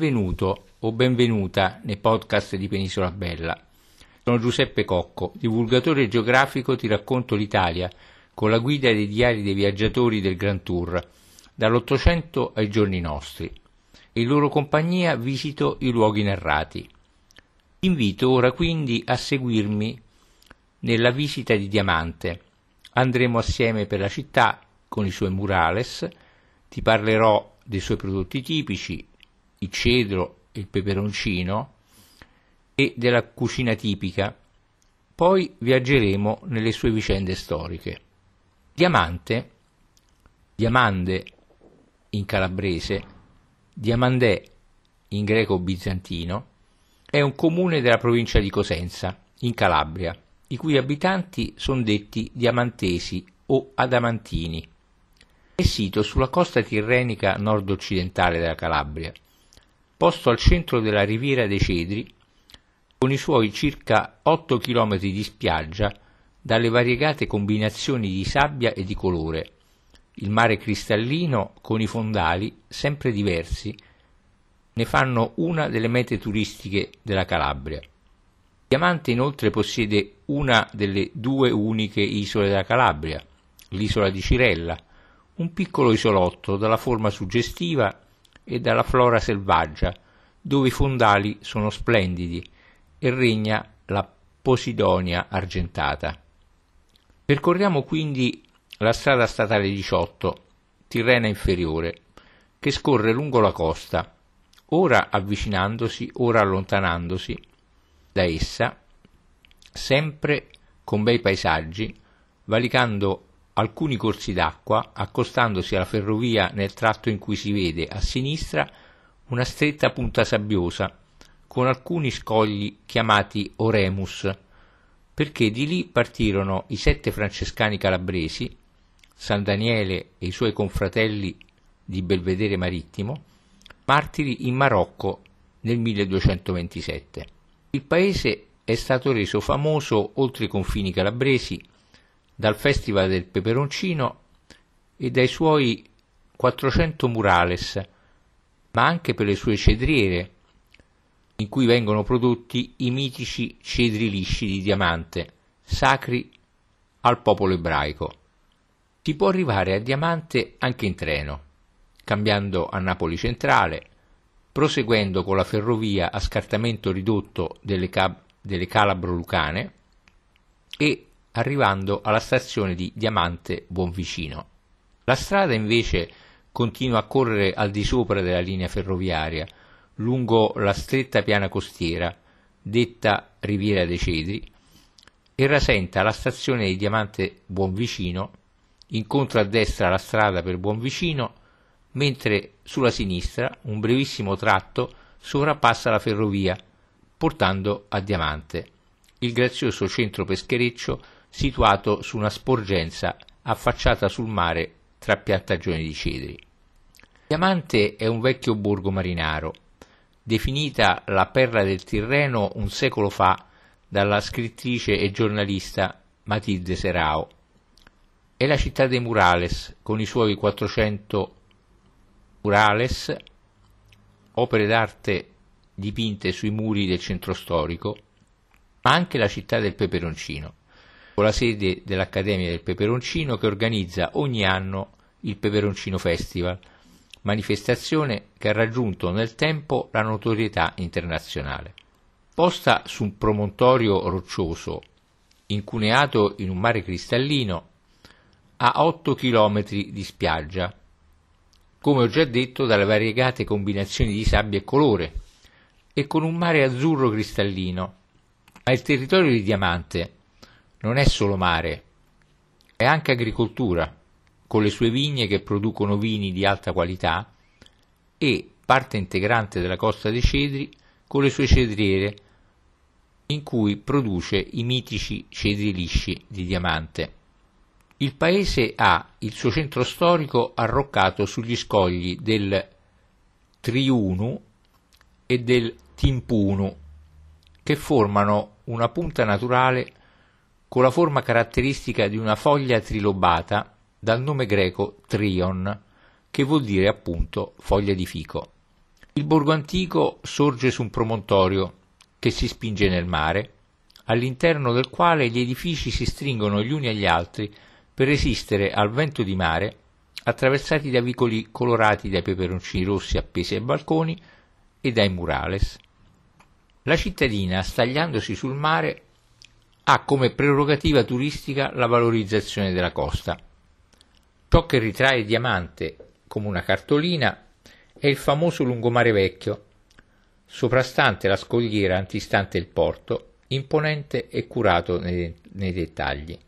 Benvenuto o benvenuta nei podcast di Penisola Bella. Sono Giuseppe Cocco, divulgatore geografico, ti racconto l'Italia con la guida dei diari dei viaggiatori del Grand Tour, dall'Ottocento ai giorni nostri. In loro compagnia visito i luoghi narrati. Ti invito ora quindi a seguirmi nella visita di Diamante. Andremo assieme per la città con i suoi murales, ti parlerò dei suoi prodotti tipici, il cedro il peperoncino e della cucina tipica. Poi viaggeremo nelle sue vicende storiche. Diamante, Diamande in calabrese, Diamandè in greco bizantino, è un comune della provincia di Cosenza, in Calabria, i cui abitanti sono detti diamantesi o adamantini. È sito sulla costa tirrenica nord-occidentale della Calabria posto al centro della Riviera dei Cedri, con i suoi circa 8 km di spiaggia dalle variegate combinazioni di sabbia e di colore, il mare cristallino con i fondali sempre diversi ne fanno una delle mete turistiche della Calabria. Diamante inoltre possiede una delle due uniche isole della Calabria, l'isola di Cirella, un piccolo isolotto dalla forma suggestiva e dalla flora selvaggia, dove i fondali sono splendidi e regna la Posidonia argentata. Percorriamo quindi la strada statale 18, Tirrena inferiore, che scorre lungo la costa, ora avvicinandosi, ora allontanandosi da essa, sempre con bei paesaggi, valicando alcuni corsi d'acqua, accostandosi alla ferrovia nel tratto in cui si vede a sinistra una stretta punta sabbiosa, con alcuni scogli chiamati Oremus, perché di lì partirono i sette francescani calabresi, San Daniele e i suoi confratelli di Belvedere Marittimo, martiri in Marocco nel 1227. Il paese è stato reso famoso oltre i confini calabresi dal Festival del Peperoncino e dai suoi 400 murales, ma anche per le sue cedriere, in cui vengono prodotti i mitici cedri lisci di diamante, sacri al popolo ebraico. Si può arrivare a Diamante anche in treno, cambiando a Napoli Centrale, proseguendo con la ferrovia a scartamento ridotto delle, cab- delle Calabro Lucane e arrivando alla stazione di Diamante Buonvicino. La strada invece continua a correre al di sopra della linea ferroviaria, lungo la stretta piana costiera, detta Riviera dei Cedri, e rasenta la stazione di Diamante Buonvicino, incontra a destra la strada per Buonvicino, mentre sulla sinistra un brevissimo tratto sovrappassa la ferrovia, portando a Diamante, il grazioso centro peschereccio situato su una sporgenza affacciata sul mare tra piantagioni di cedri. Diamante è un vecchio borgo marinaro, definita la perla del Tirreno un secolo fa dalla scrittrice e giornalista Matilde Serao. È la città dei murales, con i suoi 400 murales, opere d'arte dipinte sui muri del centro storico, ma anche la città del peperoncino la sede dell'Accademia del Peperoncino che organizza ogni anno il Peperoncino Festival, manifestazione che ha raggiunto nel tempo la notorietà internazionale. Posta su un promontorio roccioso, incuneato in un mare cristallino, a 8 km di spiaggia, come ho già detto dalle variegate combinazioni di sabbia e colore, e con un mare azzurro cristallino. Ma il territorio di Diamante non è solo mare, è anche agricoltura, con le sue vigne che producono vini di alta qualità e parte integrante della Costa dei Cedri con le sue cedriere in cui produce i mitici cedri lisci di diamante. Il paese ha il suo centro storico arroccato sugli scogli del Triunu e del Timpunu, che formano una punta naturale con la forma caratteristica di una foglia trilobata dal nome greco trion, che vuol dire appunto foglia di fico. Il borgo antico sorge su un promontorio che si spinge nel mare, all'interno del quale gli edifici si stringono gli uni agli altri per resistere al vento di mare, attraversati da vicoli colorati dai peperoncini rossi appesi ai balconi e dai murales. La cittadina, stagliandosi sul mare, ha come prerogativa turistica la valorizzazione della costa. Ciò che ritrae Diamante come una cartolina è il famoso lungomare vecchio, soprastante la scogliera antistante il porto, imponente e curato nei, nei dettagli.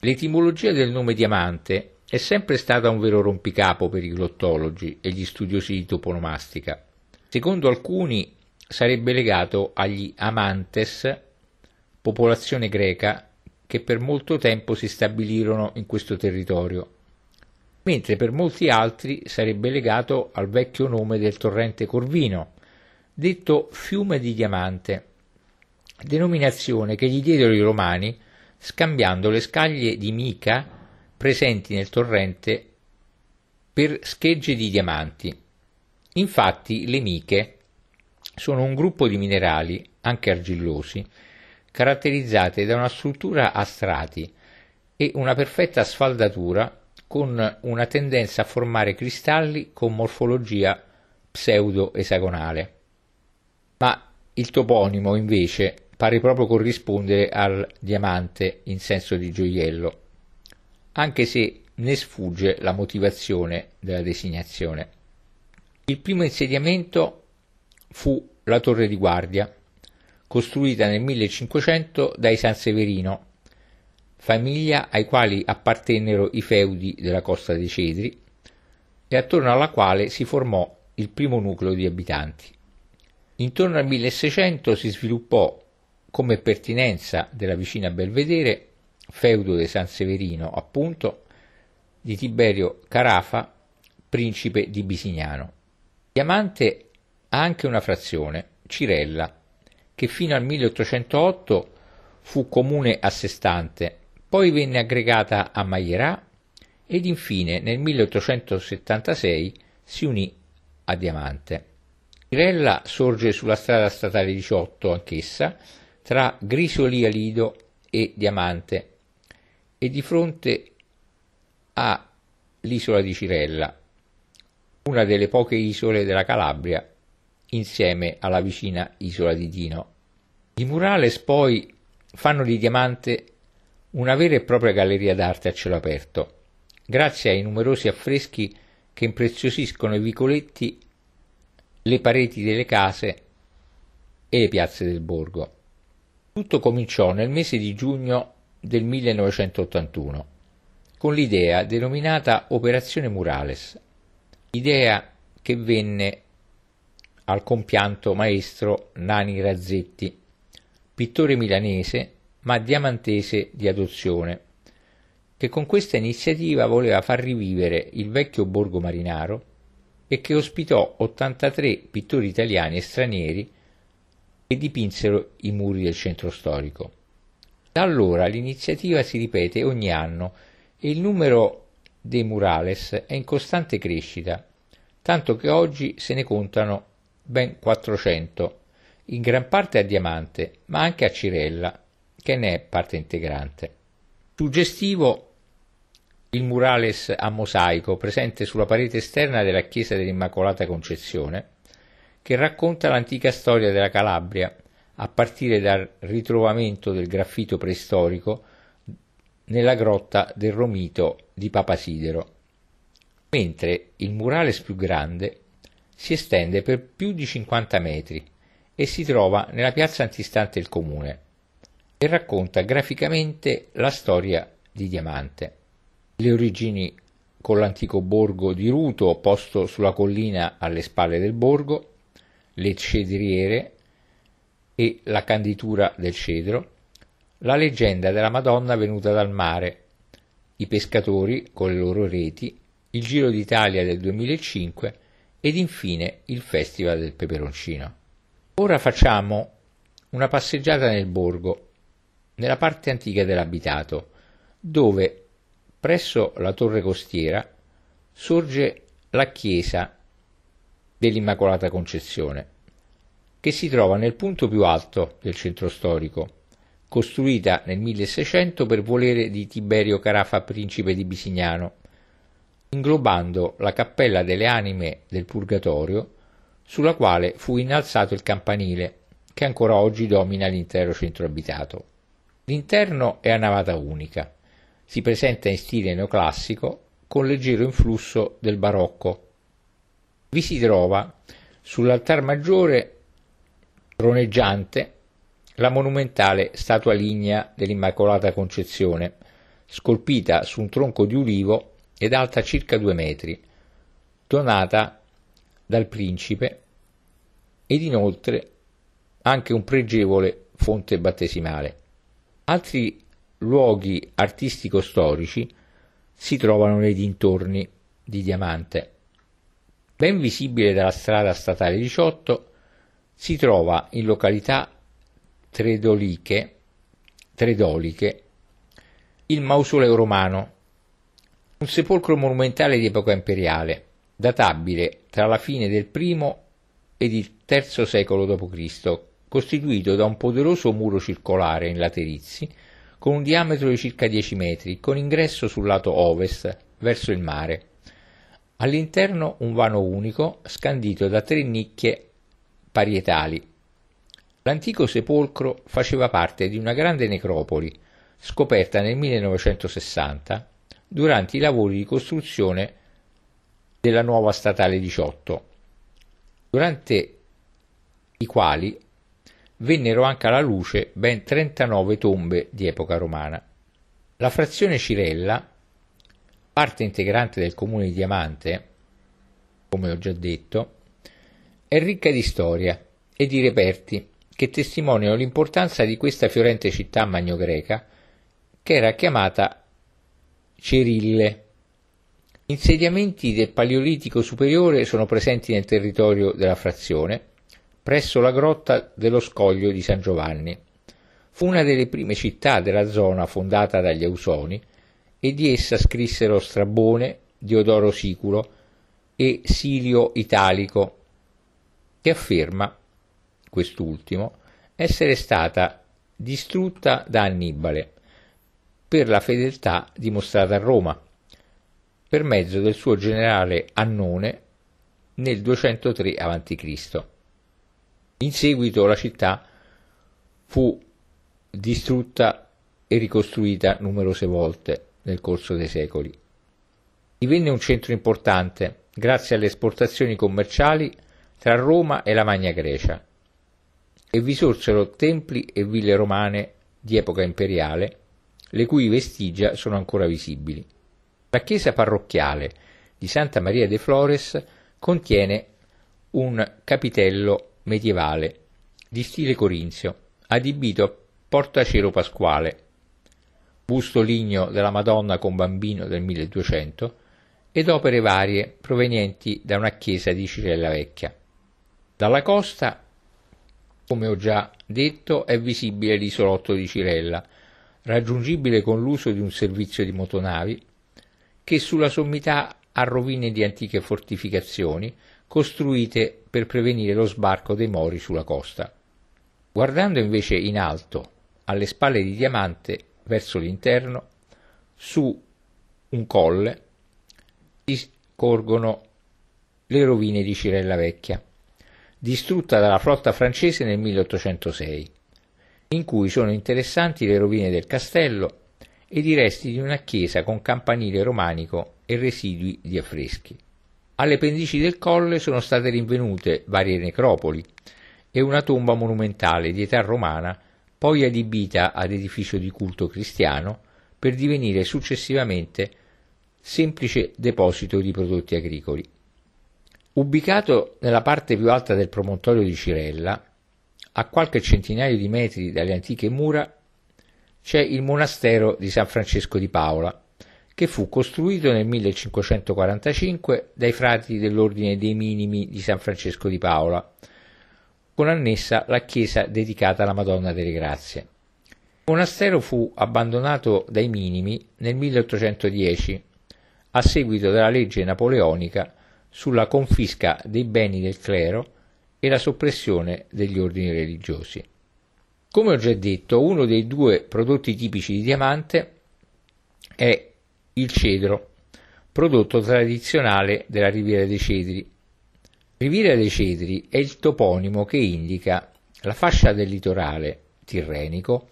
L'etimologia del nome Diamante è sempre stata un vero rompicapo per i glottologi e gli studiosi di toponomastica. Secondo alcuni sarebbe legato agli Amantes, popolazione greca che per molto tempo si stabilirono in questo territorio, mentre per molti altri sarebbe legato al vecchio nome del torrente Corvino, detto fiume di diamante, denominazione che gli diedero i romani scambiando le scaglie di mica presenti nel torrente per schegge di diamanti. Infatti le miche sono un gruppo di minerali, anche argillosi, caratterizzate da una struttura a strati e una perfetta sfaldatura con una tendenza a formare cristalli con morfologia pseudo-esagonale. Ma il toponimo, invece, pare proprio corrispondere al diamante in senso di gioiello, anche se ne sfugge la motivazione della designazione. Il primo insediamento fu la torre di guardia, costruita nel 1500 dai Sanseverino, famiglia ai quali appartennero i feudi della Costa dei Cedri e attorno alla quale si formò il primo nucleo di abitanti. Intorno al 1600 si sviluppò come pertinenza della vicina Belvedere, feudo di San Severino, appunto, di Tiberio Carafa, principe di Bisignano. Diamante ha anche una frazione, Cirella, che fino al 1808 fu comune a sé stante, poi venne aggregata a Maierà ed infine nel 1876 si unì a Diamante. Cirella sorge sulla strada statale 18 anch'essa, tra Grisolia Lido e Diamante e di fronte all'isola di Cirella, una delle poche isole della Calabria insieme alla vicina isola di Dino. I murales poi fanno di Diamante una vera e propria galleria d'arte a cielo aperto, grazie ai numerosi affreschi che impreziosiscono i vicoletti, le pareti delle case e le piazze del borgo. Tutto cominciò nel mese di giugno del 1981 con l'idea denominata Operazione Murales, idea che venne al compianto maestro Nani Razzetti, pittore milanese ma diamantese di adozione, che con questa iniziativa voleva far rivivere il vecchio borgo marinaro e che ospitò 83 pittori italiani e stranieri e dipinsero i muri del centro storico. Da allora l'iniziativa si ripete ogni anno e il numero dei murales è in costante crescita, tanto che oggi se ne contano ben 400, in gran parte a Diamante, ma anche a Cirella, che ne è parte integrante. Suggestivo il murales a mosaico presente sulla parete esterna della chiesa dell'Immacolata Concezione, che racconta l'antica storia della Calabria a partire dal ritrovamento del graffito preistorico nella grotta del Romito di Papasidero, mentre il murales più grande si estende per più di 50 metri e si trova nella piazza antistante il comune e racconta graficamente la storia di Diamante, le origini con l'antico borgo di Ruto posto sulla collina alle spalle del borgo, le cedriere e la canditura del cedro, la leggenda della Madonna venuta dal mare, i pescatori con le loro reti, il Giro d'Italia del 2005 ed infine il Festival del Peperoncino. Ora facciamo una passeggiata nel borgo, nella parte antica dell'abitato, dove presso la torre costiera sorge la chiesa dell'Immacolata Concezione, che si trova nel punto più alto del centro storico, costruita nel 1600 per volere di Tiberio Carafa, principe di Bisignano, inglobando la cappella delle anime del Purgatorio, sulla quale fu innalzato il campanile, che ancora oggi domina l'intero centro abitato. L'interno è a navata unica, si presenta in stile neoclassico con leggero influsso del barocco. Vi si trova sull'altar maggiore troneggiante la monumentale statua lignea dell'Immacolata Concezione, scolpita su un tronco di ulivo ed alta circa due metri, donata dal principe ed inoltre anche un pregevole fonte battesimale. Altri luoghi artistico-storici si trovano nei dintorni di Diamante. Ben visibile dalla strada statale 18 si trova in località Tredoliche, Tredoliche il mausoleo romano, un sepolcro monumentale di epoca imperiale, databile tra la fine del I ed il III secolo d.C., costituito da un poderoso muro circolare in laterizi con un diametro di circa 10 metri, con ingresso sul lato ovest, verso il mare. All'interno un vano unico, scandito da tre nicchie parietali. L'antico sepolcro faceva parte di una grande necropoli, scoperta nel 1960 durante i lavori di costruzione della nuova statale 18, durante i quali vennero anche alla luce ben 39 tombe di epoca romana. La frazione Cirella, parte integrante del comune di Diamante, come ho già detto, è ricca di storia e di reperti che testimoniano l'importanza di questa fiorente città magnogreca che era chiamata Cerille. Insediamenti del Paleolitico superiore sono presenti nel territorio della frazione presso la grotta dello Scoglio di San Giovanni. Fu una delle prime città della zona fondata dagli Ausoni e di essa scrissero Strabone, Diodoro Siculo e Silio Italico, che afferma, quest'ultimo, essere stata distrutta da Annibale per la fedeltà dimostrata a Roma, per mezzo del suo generale Annone nel 203 a.C. In seguito la città fu distrutta e ricostruita numerose volte nel corso dei secoli. Divenne un centro importante grazie alle esportazioni commerciali tra Roma e la Magna Grecia e vi sorsero templi e ville romane di epoca imperiale, le cui vestigia sono ancora visibili. La chiesa parrocchiale di Santa Maria de Flores contiene un capitello medievale di stile corinzio, adibito a portacero pasquale, busto ligneo della Madonna con bambino del 1200 ed opere varie provenienti da una chiesa di Cirella Vecchia. Dalla costa, come ho già detto, è visibile l'isolotto di Cirella, raggiungibile con l'uso di un servizio di motonavi, che sulla sommità ha rovine di antiche fortificazioni costruite per prevenire lo sbarco dei Mori sulla costa. Guardando invece in alto, alle spalle di Diamante, verso l'interno, su un colle, si scorgono le rovine di Cirella Vecchia, distrutta dalla flotta francese nel 1806, in cui sono interessanti le rovine del castello ed i resti di una chiesa con campanile romanico e residui di affreschi. Alle pendici del colle sono state rinvenute varie necropoli e una tomba monumentale di età romana, poi adibita ad edificio di culto cristiano, per divenire successivamente semplice deposito di prodotti agricoli. Ubicato nella parte più alta del promontorio di Cirella, a qualche centinaio di metri dalle antiche mura, c'è il monastero di San Francesco di Paola, che fu costruito nel 1545 dai frati dell'Ordine dei Minimi di San Francesco di Paola, con annessa la chiesa dedicata alla Madonna delle Grazie. Il monastero fu abbandonato dai Minimi nel 1810 a seguito della legge napoleonica sulla confisca dei beni del clero e la soppressione degli ordini religiosi. Come ho già detto, uno dei due prodotti tipici di diamante è il cedro, prodotto tradizionale della Riviera dei Cedri. Riviera dei Cedri è il toponimo che indica la fascia del litorale tirrenico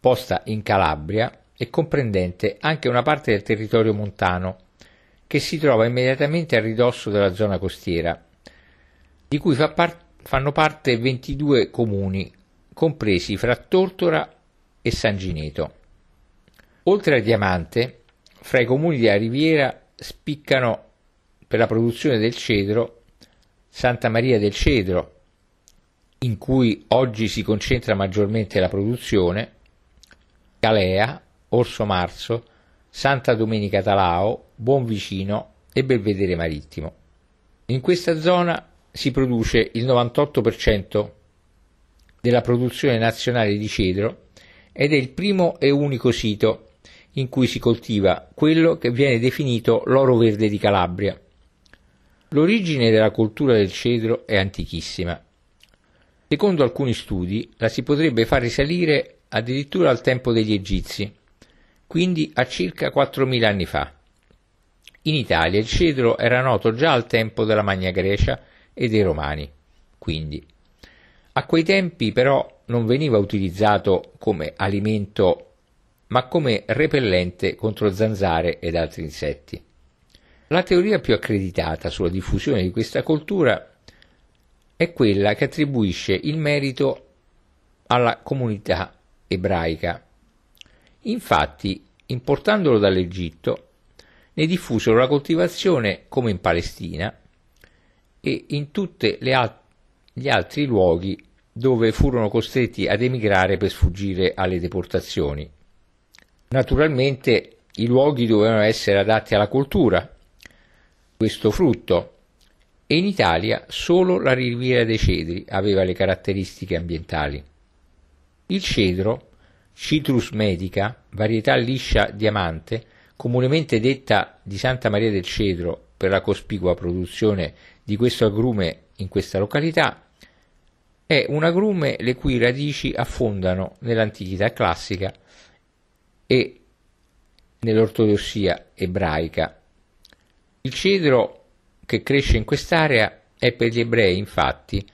posta in Calabria e comprendente anche una parte del territorio montano che si trova immediatamente a ridosso della zona costiera, di cui fa par- fanno parte 22 comuni, compresi fra Tortora e San Gineto. Oltre a Diamante, fra i comuni della Riviera spiccano per la produzione del cedro Santa Maria del Cedro, in cui oggi si concentra maggiormente la produzione, Calea, Orso Marzo, Santa Domenica Talao, Buonvicino e Belvedere Marittimo. In questa zona si produce il 98% della produzione nazionale di cedro ed è il primo e unico sito in cui si coltiva quello che viene definito l'oro verde di Calabria. L'origine della coltura del cedro è antichissima. Secondo alcuni studi la si potrebbe far risalire addirittura al tempo degli Egizi, quindi a circa 4.000 anni fa. In Italia il cedro era noto già al tempo della Magna Grecia e dei Romani, quindi. A quei tempi però non veniva utilizzato come alimento ma come repellente contro zanzare ed altri insetti. La teoria più accreditata sulla diffusione di questa coltura è quella che attribuisce il merito alla comunità ebraica. Infatti, importandolo dall'Egitto, ne diffusero la coltivazione come in Palestina e in tutti al- gli altri luoghi dove furono costretti ad emigrare per sfuggire alle deportazioni. Naturalmente i luoghi dovevano essere adatti alla cultura, questo frutto, e in Italia solo la Riviera dei Cedri aveva le caratteristiche ambientali. Il cedro, Citrus medica, varietà liscia diamante, comunemente detta di Santa Maria del Cedro per la cospicua produzione di questo agrume in questa località, è un agrume le cui radici affondano nell'antichità classica e nell'ortodossia ebraica. Il cedro che cresce in quest'area è per gli ebrei, infatti,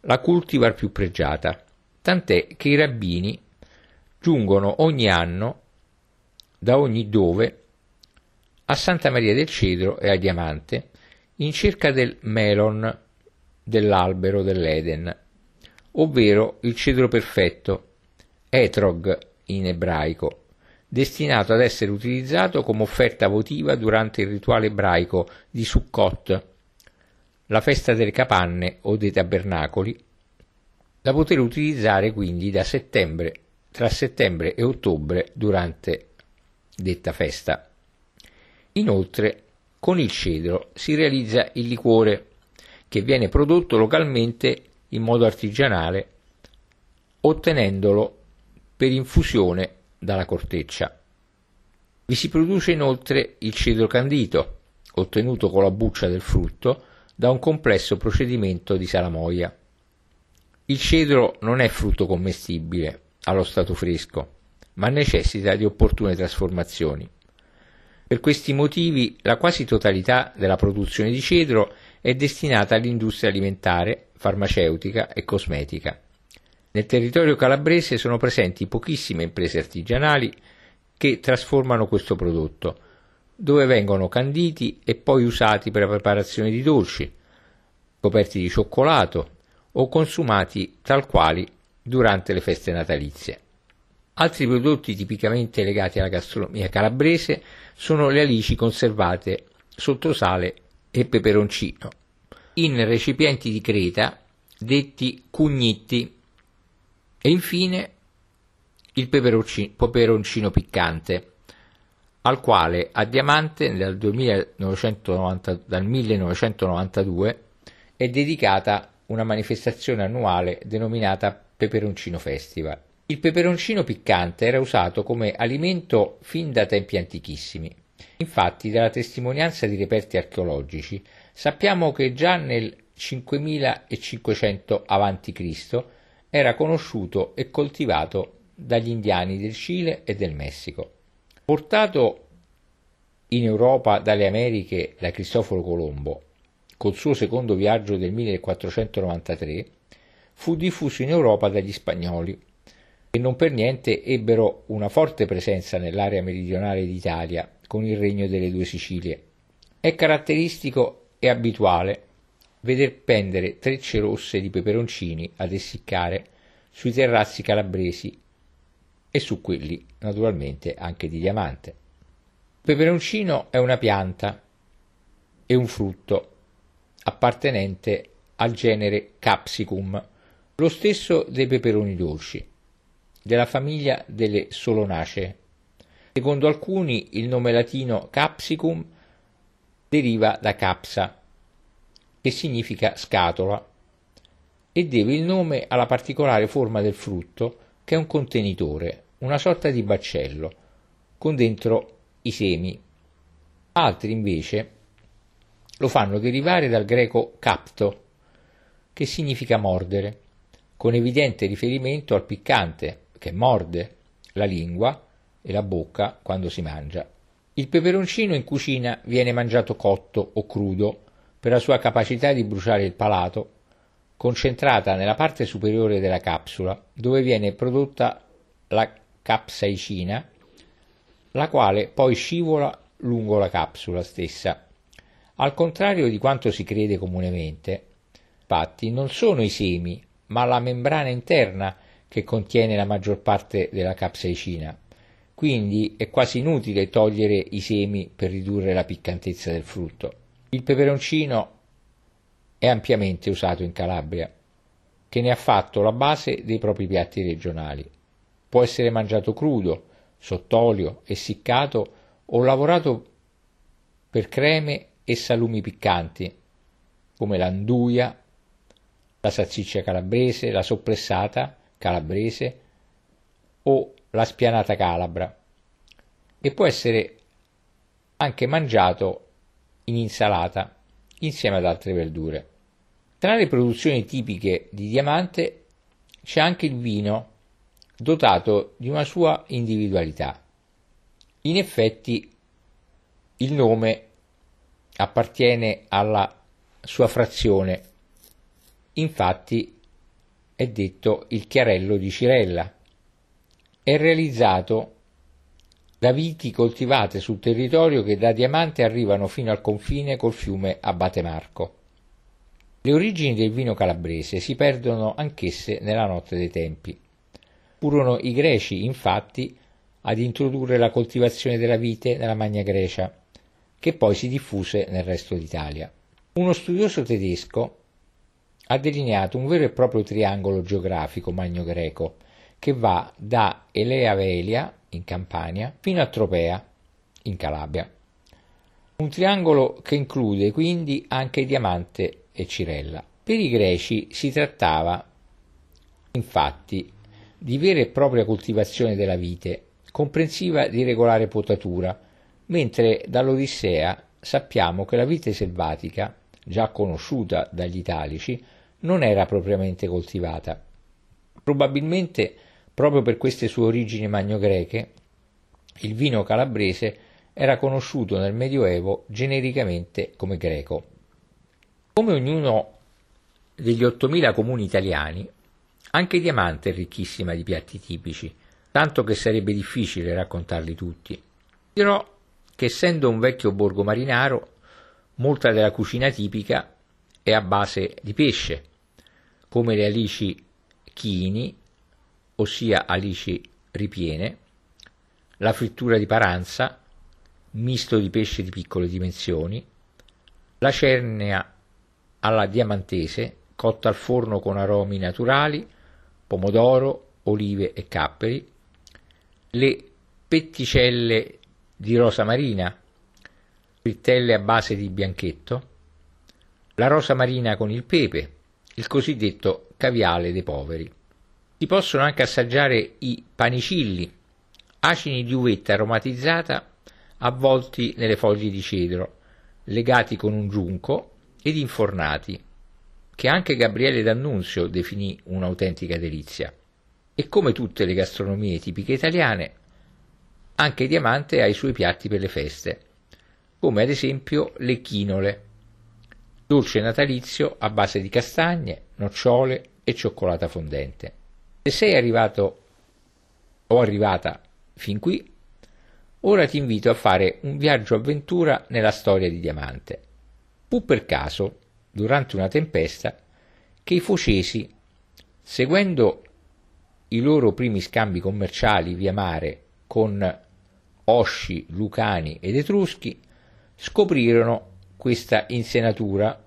la cultivar più pregiata, tant'è che i rabbini giungono ogni anno da ogni dove a Santa Maria del Cedro e a Diamante in cerca del melon dell'albero dell'Eden, ovvero il cedro perfetto, etrog in ebraico, destinato ad essere utilizzato come offerta votiva durante il rituale ebraico di Sukkot, la festa delle capanne o dei tabernacoli, da poter utilizzare quindi da settembre, tra settembre e ottobre durante detta festa. Inoltre, con il cedro si realizza il liquore, che viene prodotto localmente in modo artigianale, ottenendolo per infusione dalla corteccia. Vi si produce inoltre il cedro candito, ottenuto con la buccia del frutto da un complesso procedimento di salamoia. Il cedro non è frutto commestibile allo stato fresco, ma necessita di opportune trasformazioni. Per questi motivi la quasi totalità della produzione di cedro è destinata all'industria alimentare, farmaceutica e cosmetica. Nel territorio calabrese sono presenti pochissime imprese artigianali che trasformano questo prodotto, dove vengono canditi e poi usati per la preparazione di dolci, coperti di cioccolato o consumati tal quali durante le feste natalizie. Altri prodotti tipicamente legati alla gastronomia calabrese sono le alici conservate sotto sale e peperoncino, in recipienti di creta detti cugnitti e infine il peperoncino piccante, al quale a Diamante dal, 1990, dal 1992 è dedicata una manifestazione annuale denominata Peperoncino Festival. Il peperoncino piccante era usato come alimento fin da tempi antichissimi. Infatti, dalla testimonianza di reperti archeologici, sappiamo che già nel 5500 a.C. era conosciuto e coltivato dagli indiani del Cile e del Messico. Portato in Europa dalle Americhe da Cristoforo Colombo, col suo secondo viaggio del 1493, fu diffuso in Europa dagli spagnoli, che non per niente ebbero una forte presenza nell'area meridionale d'Italia con il regno delle due Sicilie. È caratteristico e abituale veder pendere trecce rosse di peperoncini ad essiccare sui terrazzi calabresi e su quelli naturalmente anche di diamante. Il peperoncino è una pianta e un frutto appartenente al genere Capsicum, lo stesso dei peperoni dolci, della famiglia delle Solonacee. Secondo alcuni il nome latino Capsicum deriva da capsa, che significa scatola, e deve il nome alla particolare forma del frutto che è un contenitore, una sorta di baccello, con dentro i semi. Altri invece lo fanno derivare dal greco capto, che significa mordere, con evidente riferimento al piccante che morde la lingua e la bocca quando si mangia. Il peperoncino in cucina viene mangiato cotto o crudo per la sua capacità di bruciare il palato, concentrata nella parte superiore della capsula, dove viene prodotta la capsaicina, la quale poi scivola lungo la capsula stessa. Al contrario di quanto si crede comunemente, infatti non sono i semi, ma la membrana interna che contiene la maggior parte della capsaicina. Quindi è quasi inutile togliere i semi per ridurre la piccantezza del frutto. Il peperoncino è ampiamente usato in Calabria, che ne ha fatto la base dei propri piatti regionali. Può essere mangiato crudo, sott'olio, essiccato o lavorato per creme e salumi piccanti, come l'anduia, la salsiccia calabrese, la soppressata calabrese o la spianata calabra e può essere anche mangiato in insalata insieme ad altre verdure. Tra le produzioni tipiche di Diamante c'è anche il vino dotato di una sua individualità. In effetti il nome appartiene alla sua frazione, infatti è detto il chiarello di Cirella. È realizzato da viti coltivate sul territorio che da Diamante arrivano fino al confine col fiume Abate Marco. Le origini del vino calabrese si perdono anch'esse nella notte dei tempi. Furono i greci, infatti, ad introdurre la coltivazione della vite nella Magna Grecia, che poi si diffuse nel resto d'Italia. Uno studioso tedesco ha delineato un vero e proprio triangolo geografico magno-greco che va da Elea Velia, in Campania, fino a Tropea, in Calabria. Un triangolo che include quindi anche Diamante e Cirella. Per i greci si trattava infatti di vera e propria coltivazione della vite, comprensiva di regolare potatura, mentre dall'Odissea sappiamo che la vite selvatica, già conosciuta dagli italici, non era propriamente coltivata. Probabilmente, proprio per queste sue origini magno-greche, il vino calabrese era conosciuto nel Medioevo genericamente come greco. Come ognuno degli 8.000 comuni italiani, anche Diamante è ricchissima di piatti tipici, tanto che sarebbe difficile raccontarli tutti. Dirò che essendo un vecchio borgo marinaro, molta della cucina tipica è a base di pesce, come le alici chini, ossia alici ripiene, la frittura di paranza, misto di pesce di piccole dimensioni, la cernea alla diamantese, cotta al forno con aromi naturali, pomodoro, olive e capperi, le petticelle di rosa marina, frittelle a base di bianchetto, la rosa marina con il pepe, il cosiddetto caviale dei poveri. Si possono anche assaggiare i panicilli, acini di uvetta aromatizzata avvolti nelle foglie di cedro, legati con un giunco ed infornati, che anche Gabriele D'Annunzio definì un'autentica delizia. E come tutte le gastronomie tipiche italiane, anche Diamante ha i suoi piatti per le feste, come ad esempio le chinole, dolce natalizio a base di castagne, nocciole e cioccolata fondente. Se sei arrivato o arrivata fin qui, ora ti invito a fare un viaggio avventura nella storia di Diamante. Fu per caso, durante una tempesta, che i focesi, seguendo i loro primi scambi commerciali via mare con Osci, Lucani ed Etruschi, scoprirono questa insenatura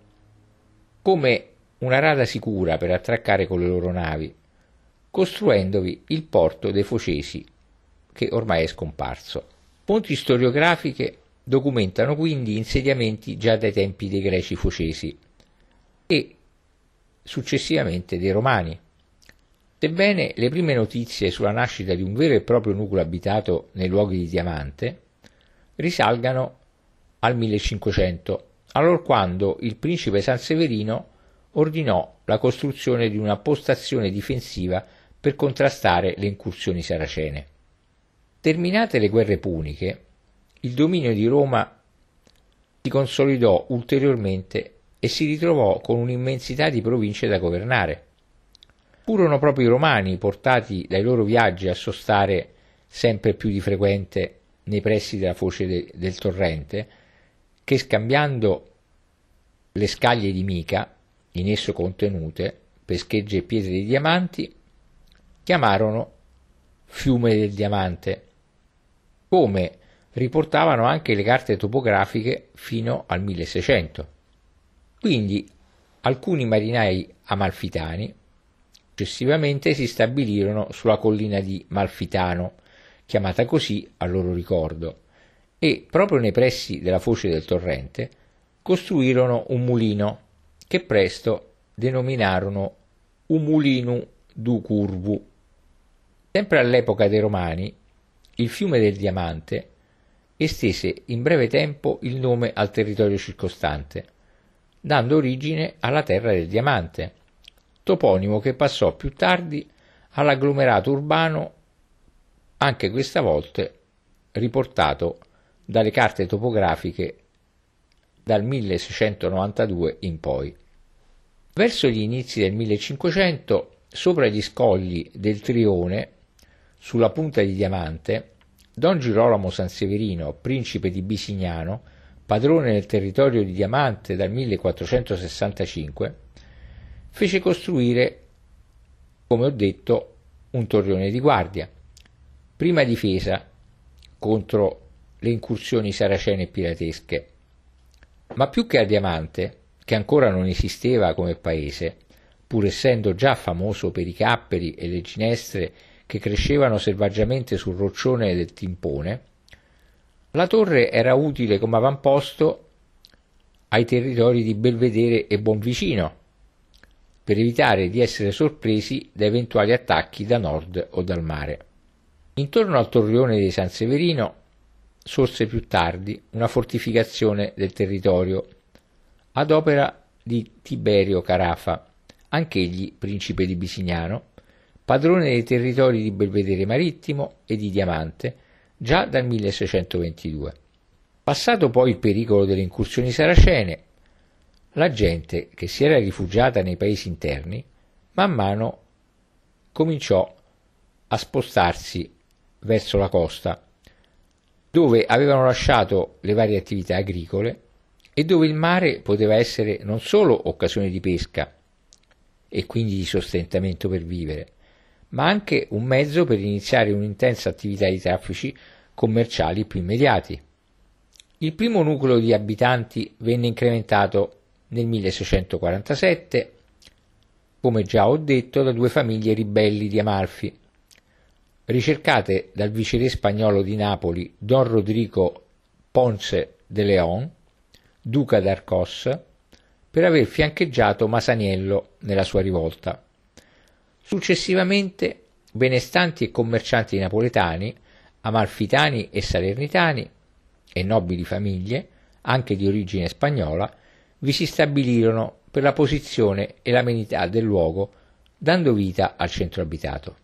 come una rada sicura per attraccare con le loro navi, costruendovi il porto dei Focesi, che ormai è scomparso. Fonti storiografiche documentano quindi insediamenti già dai tempi dei greci focesi e successivamente dei romani. Sebbene le prime notizie sulla nascita di un vero e proprio nucleo abitato nei luoghi di Diamante risalgano al 1500, allorquando il principe Sanseverino ordinò la costruzione di una postazione difensiva per contrastare le incursioni saracene. Terminate le guerre puniche, il dominio di Roma si consolidò ulteriormente e si ritrovò con un'immensità di province da governare. Furono proprio i romani, portati dai loro viaggi a sostare sempre più di frequente nei pressi della foce de- del torrente, che scambiando le scaglie di mica, in esso contenute, peschegge e pietre di diamanti, chiamarono fiume del diamante, come riportavano anche le carte topografiche fino al 1600. Quindi alcuni marinai amalfitani successivamente si stabilirono sulla collina di Malfitano, chiamata così a loro ricordo, e proprio nei pressi della foce del torrente costruirono un mulino che presto denominarono Umulinu du Curvu. Sempre all'epoca dei Romani, il fiume del Diamante estese in breve tempo il nome al territorio circostante, dando origine alla terra del Diamante, toponimo che passò più tardi all'agglomerato urbano, anche questa volta riportato dalle carte topografiche dal 1692 in poi. Verso gli inizi del 1500, sopra gli scogli del Trione, sulla punta di Diamante, Don Girolamo Sanseverino, principe di Bisignano, padrone del territorio di Diamante dal 1465, fece costruire, come ho detto, un torrione di guardia, prima difesa contro le incursioni saracene e piratesche. Ma più che a Diamante, che ancora non esisteva come paese, pur essendo già famoso per i capperi e le ginestre che crescevano selvaggiamente sul roccione del Timpone, la torre era utile come avamposto ai territori di Belvedere e Bonvicino, per evitare di essere sorpresi da eventuali attacchi da nord o dal mare. Intorno al torrione di San Severino sorse più tardi una fortificazione del territorio ad opera di Tiberio Carafa, anch'egli principe di Bisignano, padrone dei territori di Belvedere Marittimo e di Diamante già dal 1622. Passato poi il pericolo delle incursioni saracene, la gente che si era rifugiata nei paesi interni man mano cominciò a spostarsi verso la costa dove avevano lasciato le varie attività agricole e dove il mare poteva essere non solo occasione di pesca e quindi di sostentamento per vivere, ma anche un mezzo per iniziare un'intensa attività di traffici commerciali più immediati. Il primo nucleo di abitanti venne incrementato nel 1647, come già ho detto, da due famiglie ribelli di Amalfi, ricercate dal viceré spagnolo di Napoli Don Rodrigo Ponce de León, duca d'Arcos, per aver fiancheggiato Masaniello nella sua rivolta. Successivamente benestanti e commercianti napoletani, amalfitani e salernitani e nobili famiglie, anche di origine spagnola, vi si stabilirono per la posizione e l'amenità del luogo, dando vita al centro abitato.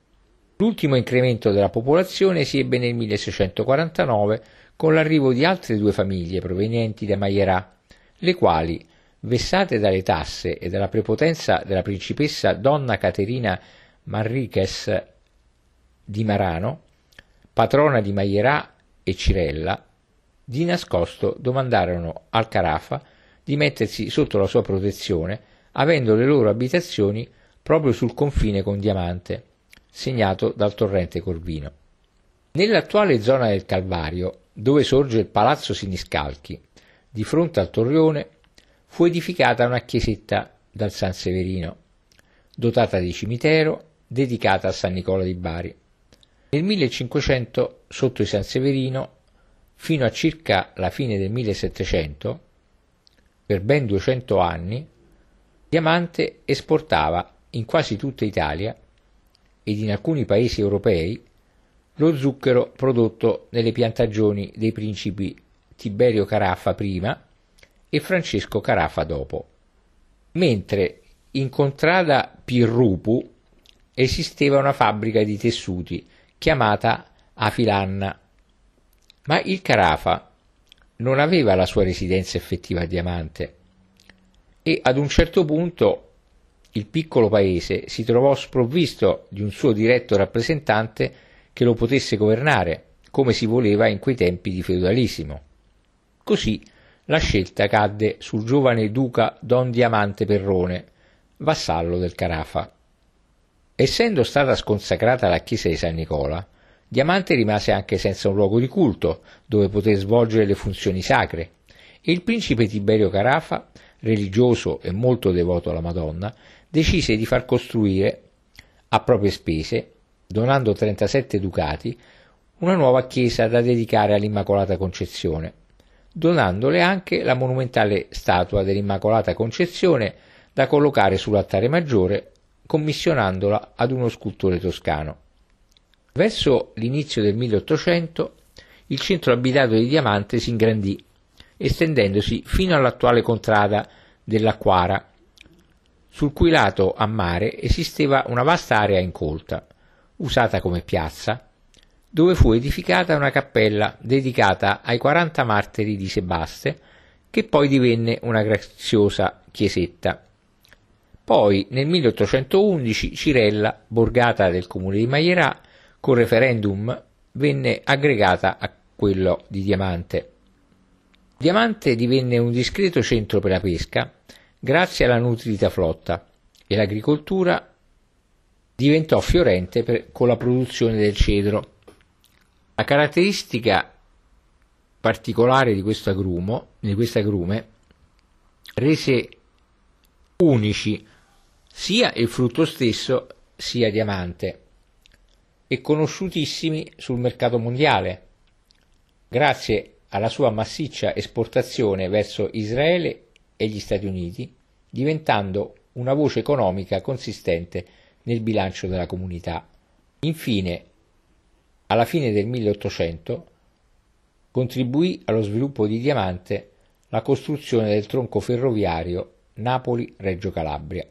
L'ultimo incremento della popolazione si ebbe nel 1649 con l'arrivo di altre due famiglie provenienti da Maierà, le quali, vessate dalle tasse e dalla prepotenza della principessa donna Caterina Manriquez di Marano, patrona di Maierà e Cirella, di nascosto domandarono al Carafa di mettersi sotto la sua protezione, avendo le loro abitazioni proprio sul confine con Diamante, segnato dal torrente Corvino. Nell'attuale zona del Calvario, dove sorge il Palazzo Siniscalchi, di fronte al torrione, fu edificata una chiesetta dal San Severino, dotata di cimitero, dedicata a San Nicola di Bari. Nel 1500, sotto il San Severino, fino a circa la fine del 1700, per ben 200 anni, Diamante esportava in quasi tutta Italia ed in alcuni paesi europei lo zucchero prodotto nelle piantagioni dei principi Tiberio Carafa prima e Francesco Carafa dopo, mentre in contrada Pirrupu esisteva una fabbrica di tessuti chiamata Afilanna, ma il Carafa non aveva la sua residenza effettiva a Diamante e ad un certo punto il piccolo paese si trovò sprovvisto di un suo diretto rappresentante che lo potesse governare, come si voleva in quei tempi di feudalissimo. Così la scelta cadde sul giovane duca Don Diamante Perrone, vassallo del Carafa. Essendo stata sconsacrata la chiesa di San Nicola, Diamante rimase anche senza un luogo di culto dove poter svolgere le funzioni sacre e il principe Tiberio Carafa, religioso e molto devoto alla Madonna, decise di far costruire a proprie spese, donando 37 ducati, una nuova chiesa da dedicare all'Immacolata Concezione, donandole anche la monumentale statua dell'Immacolata Concezione da collocare sull'altare maggiore, commissionandola ad uno scultore toscano. Verso l'inizio del 1800 il centro abitato di Diamante si ingrandì, estendendosi fino all'attuale contrada dell'Acquara, sul cui lato a mare esisteva una vasta area incolta, usata come piazza, dove fu edificata una cappella dedicata ai 40 martiri di Sebaste, che poi divenne una graziosa chiesetta. Poi nel 1811 Cirella, borgata del comune di Maierà, con referendum venne aggregata a quello di Diamante. Diamante divenne un discreto centro per la pesca grazie alla nutrita flotta e l'agricoltura diventò fiorente per, con la produzione del cedro. La caratteristica particolare di questo agrumo, di questo agrume rese unici sia il frutto stesso sia diamante e conosciutissimi sul mercato mondiale, grazie alla sua massiccia esportazione verso Israele e gli Stati Uniti, diventando una voce economica consistente nel bilancio della comunità. Infine, alla fine del 1800 contribuì allo sviluppo di Diamante la costruzione del tronco ferroviario Napoli-Reggio Calabria.